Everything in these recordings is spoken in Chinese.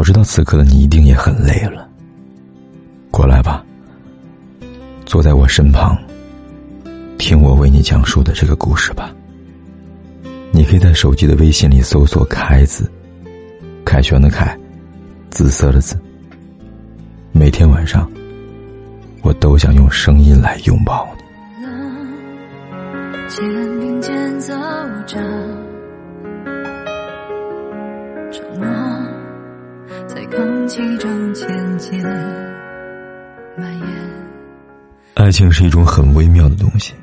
我知道此刻的你一定也很累了。过来吧，坐在我身旁，听我为你讲述的这个故事吧。你可以在手机的微信里搜索“凯”字，凯旋的凯，紫色的紫。每天晚上，我都想用声音来拥抱你。肩并肩走着，空气中渐渐蔓延。爱情是一种很微妙的东西，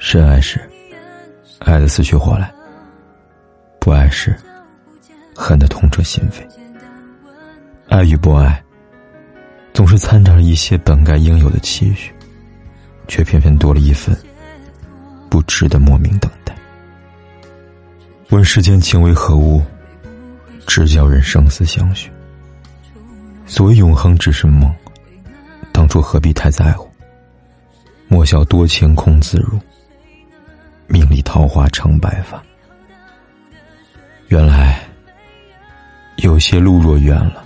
深爱时，爱的死去活来；不爱时，恨得痛彻心扉。爱与不爱。总是掺杂着一些本该应有的期许，却偏偏多了一份不值得莫名等待。问世间情为何物，只叫人生死相许。所谓永恒只是梦，当初何必太在乎？莫笑多情空自如，命里桃花成白发。原来，有些路若远了。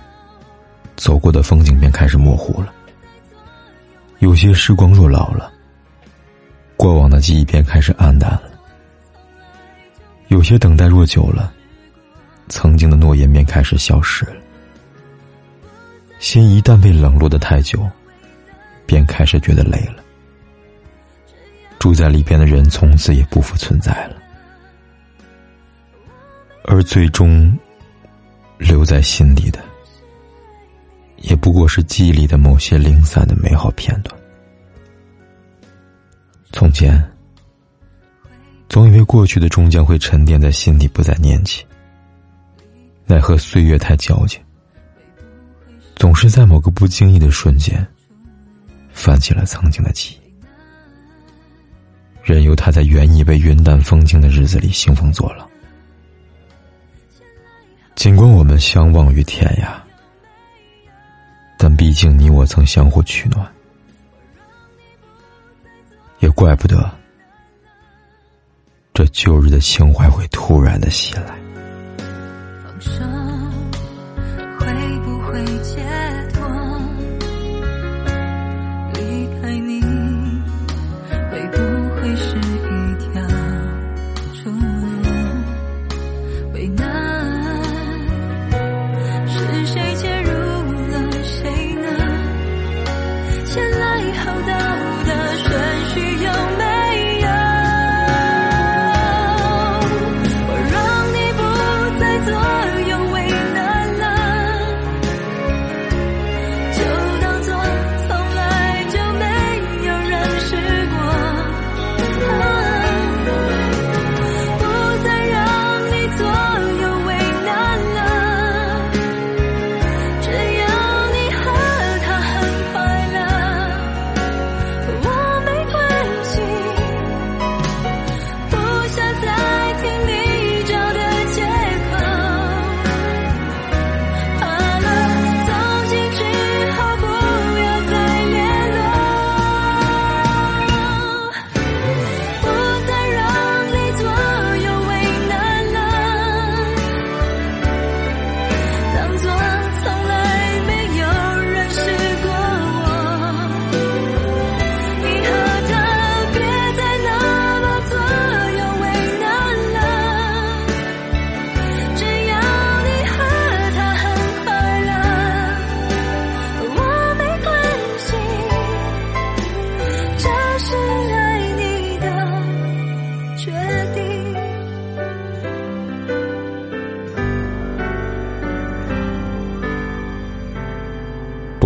走过的风景便开始模糊了，有些时光若老了，过往的记忆便开始黯淡了；有些等待若久了，曾经的诺言便开始消失了。心一旦被冷落的太久，便开始觉得累了。住在里边的人从此也不复存在了，而最终留在心里的。也不过是记忆里的某些零散的美好片段。从前，总以为过去的终将会沉淀在心底，不再念起。奈何岁月太矫情，总是在某个不经意的瞬间，泛起了曾经的记忆。任由他在原以为云淡风轻的日子里兴风作浪。尽管我们相忘于天涯。但毕竟你我曾相互取暖，也怪不得这旧日的情怀会突然的袭来。会结。